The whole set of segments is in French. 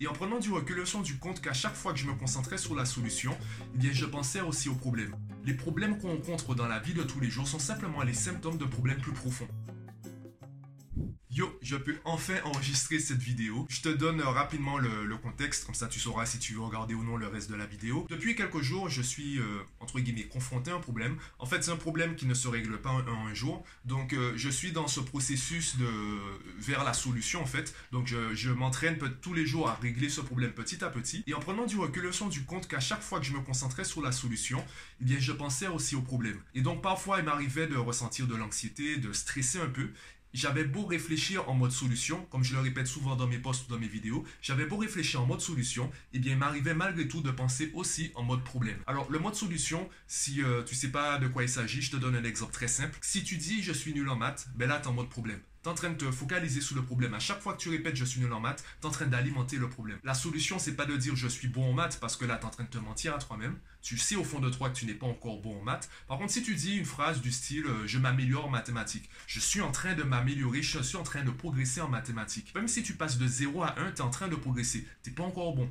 Et en prenant du recul, je me suis rendu compte qu'à chaque fois que je me concentrais sur la solution, eh bien, je pensais aussi au problème. Les problèmes qu'on rencontre dans la vie de tous les jours sont simplement les symptômes de problèmes plus profonds. Yo, je peux enfin enregistrer cette vidéo. Je te donne euh, rapidement le, contexte, comme ça tu sauras si tu veux regarder ou non le reste de la vidéo. Depuis quelques jours, je suis, euh, entre guillemets, confronté à un problème. En fait, c'est un problème qui ne se règle pas en un, jour. Donc, euh, je suis dans ce processus de vers la solution, en fait. Donc, je, m'entraîne tous les jours à régler ce problème petit à petit. Et en prenant du recul, je me suis rendu compte qu'à chaque fois que je me concentrais sur la solution, eh bien, je pensais aussi au problème. Et donc, parfois, il m'arrivait de ressentir de l'anxiété, de stresser un peu j'avais beau réfléchir en mode solution, comme je le répète souvent dans mes posts ou dans mes vidéos, j'avais beau réfléchir en mode solution, eh bien il m'arrivait malgré tout de penser aussi en mode problème. Alors le mode solution, si tu euh, tu sais pas de quoi il s'agit, je te donne un exemple très simple. Si tu dis je suis nul en maths, ben là tu es en mode problème. Tu es en train de te focaliser sur le problème. À chaque fois que tu répètes je suis nul en maths, tu es en train d'alimenter le problème. La solution, c'est pas de dire je suis bon en maths parce que là tu es en train de te mentir à toi-même. Tu sais au fond de toi que tu n'es pas encore bon en maths. Par contre, si tu dis une phrase du style euh, je m'améliore en mathématiques, je suis en train de m'améliorer, je suis en train de progresser en mathématiques. Même si tu passes de 0 à 1, tu es en train de progresser. Tu n'es pas encore bon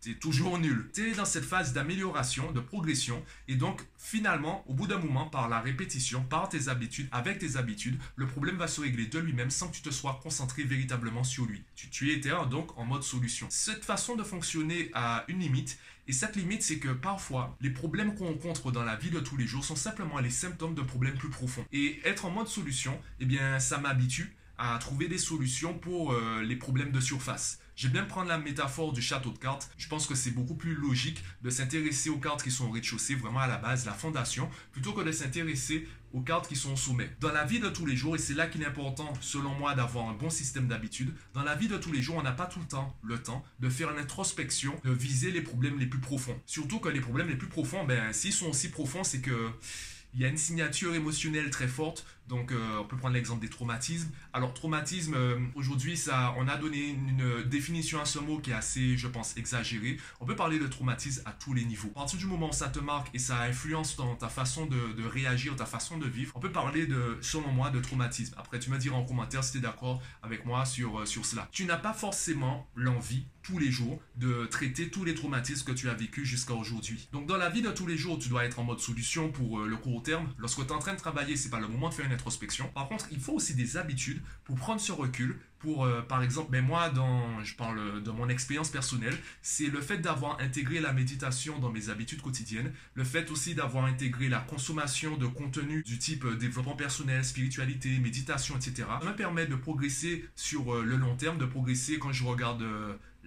tu es toujours nul. Tu es dans cette phase d'amélioration, de progression. Et donc, finalement, au bout d'un moment, par la répétition, par tes habitudes, avec tes habitudes, le problème va se régler de lui-même sans que tu te sois concentré véritablement sur lui. Tu, tu étais donc en mode solution. Cette façon de fonctionner a une limite. Et cette limite, c'est que parfois, les problèmes qu'on rencontre dans la vie de tous les jours sont simplement les symptômes de problèmes plus profonds. Et être en mode solution, eh bien, ça m'habitue à trouver des solutions pour euh, les problèmes de surface. J'aime bien prendre la métaphore du château de cartes. Je pense que c'est beaucoup plus logique de s'intéresser aux cartes qui sont au rez-de-chaussée, vraiment à la base, la fondation, plutôt que de s'intéresser aux cartes qui sont au sommet. Dans la vie de tous les jours, et c'est là qu'il est important, selon moi, d'avoir un bon système d'habitude, dans la vie de tous les jours, on n'a pas tout le temps le temps de faire une introspection, de viser les problèmes les plus profonds. Surtout que les problèmes les plus profonds, ben, s'ils sont aussi profonds, c'est que il y a une signature émotionnelle très forte. Donc, euh, on peut prendre l'exemple des traumatismes. Alors, traumatisme, euh, aujourd'hui, ça, on a donné une, définition à ce mot qui est assez, je pense, exagérée. On peut parler de traumatisme à tous les niveaux. À partir du moment où ça te marque et ça influence dans ta façon de, réagir, ta façon de vivre, on peut parler de, selon moi, de traumatisme. Après, tu me diras en commentaire si tu es d'accord avec moi sur, euh, sur cela. Tu n'as pas forcément l'envie tous les jours de traiter tous les traumatismes que tu as vécu jusqu'à aujourd'hui. Donc dans la vie de tous les jours, tu dois être en mode solution pour le court terme. Lorsque tu es en train de travailler, c'est pas le moment de faire une Par contre, il faut aussi des habitudes pour prendre ce recul, pour, euh, par exemple, mais moi, dans, je parle de mon expérience personnelle, c'est le fait d'avoir intégré la méditation dans mes habitudes quotidiennes, le fait aussi d'avoir intégré la consommation de contenu du type euh, développement personnel, spiritualité, méditation, etc. Me permet de progresser sur euh, le long terme, de progresser quand je regarde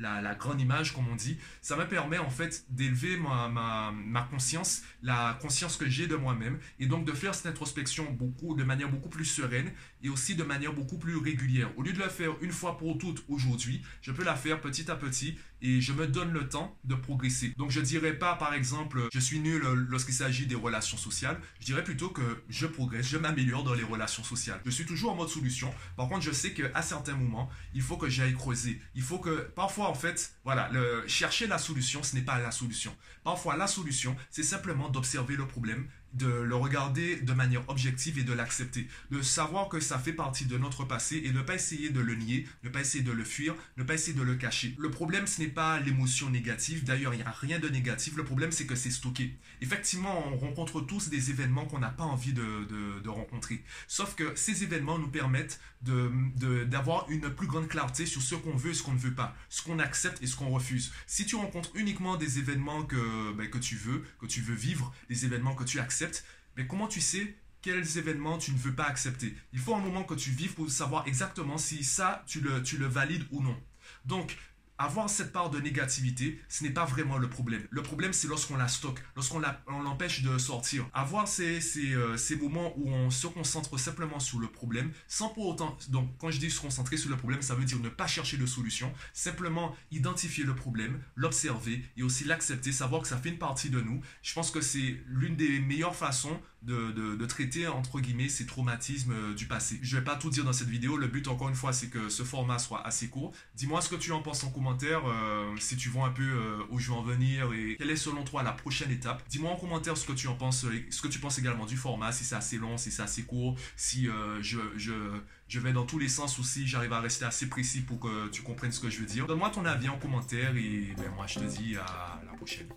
la, grande image, comme on dit. Ça me permet en fait d'élever ma, ma, conscience, la conscience que j'ai de moi-même, et donc de faire cette introspection beaucoup, de manière beaucoup plus sereine et aussi de manière beaucoup plus régulière. Au lieu de le faire une fois pour toutes aujourd'hui, je peux la faire petit à petit et je me donne le temps de progresser. Donc je dirais pas par exemple je suis nul lorsqu'il s'agit des relations sociales, je dirais plutôt que je progresse, je m'améliore dans les relations sociales. Je suis toujours en mode solution. Par contre, je sais qu'à certains moments, il faut que j'aille creuser. Il faut que parfois en fait, voilà, le, chercher la solution, ce n'est pas la solution. Parfois la solution, c'est simplement d'observer le problème, de le regarder de manière objective et de l'accepter. De savoir que ça fait partie de notre passé et ne pas essayer de le nier, ne pas essayer de le fuir, ne pas essayer de le cacher. Le problème, ce n'est pas l'émotion négative. D'ailleurs, il n'y a rien de négatif. Le problème, c'est que c'est stocké. Effectivement, on rencontre tous des événements qu'on n'a pas envie de, de, rencontrer. Sauf que ces événements nous permettent d'avoir de, une plus grande clarté sur ce qu'on veut et ce qu'on ne veut pas, ce qu'on accepte et ce qu'on refuse. Si tu rencontres uniquement des événements que, ben, que tu veux, que tu veux vivre, des événements que tu acceptes, mais comment tu sais quels événements tu ne veux pas accepter? Il faut un moment que tu vives pour savoir exactement si ça, tu le, tu le valides ou non. Donc, avoir cette part de négativité, ce n'est pas vraiment le problème. Le problème, c'est lorsqu'on la stocke, lorsqu'on l'empêche de sortir. Avoir euh, ces, moments où on se concentre simplement sur le problème, sans pour autant... Donc, quand je dis se concentrer sur le problème, ça veut dire ne pas chercher de solution, simplement identifier le problème, l'observer et aussi l'accepter, savoir que ça fait une partie de nous. Je pense que c'est l'une des meilleures façons de, traiter, entre guillemets, ces traumatismes euh, du passé. Je vais pas tout dire dans cette vidéo. Le but, encore une fois, c'est que ce format soit assez court. Dis-moi ce que tu en penses en commentaire euh, si tu vois un peu euh, où je vais en venir et quelle est selon toi la prochaine étape. Dis-moi en commentaire ce que tu en penses, ce que tu penses également du format, si c'est assez long, si c'est assez court, si je vais dans tous les sens ou si j'arrive à rester assez précis pour que tu comprennes ce que je veux dire. Donne-moi ton avis en commentaire et ben, moi je te dis à la prochaine.